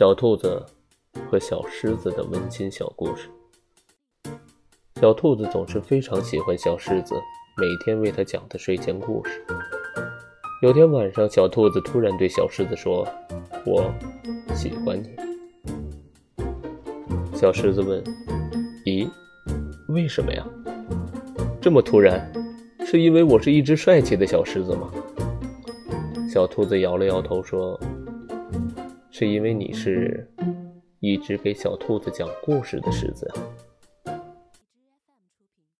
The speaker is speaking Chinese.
小兔子和小狮子的温馨小故事。小兔子总是非常喜欢小狮子每天为它讲的睡前故事。有天晚上，小兔子突然对小狮子说：“我喜欢你。”小狮子问：“咦，为什么呀？这么突然？是因为我是一只帅气的小狮子吗？”小兔子摇了摇头说。是因为你是一只给小兔子讲故事的狮子。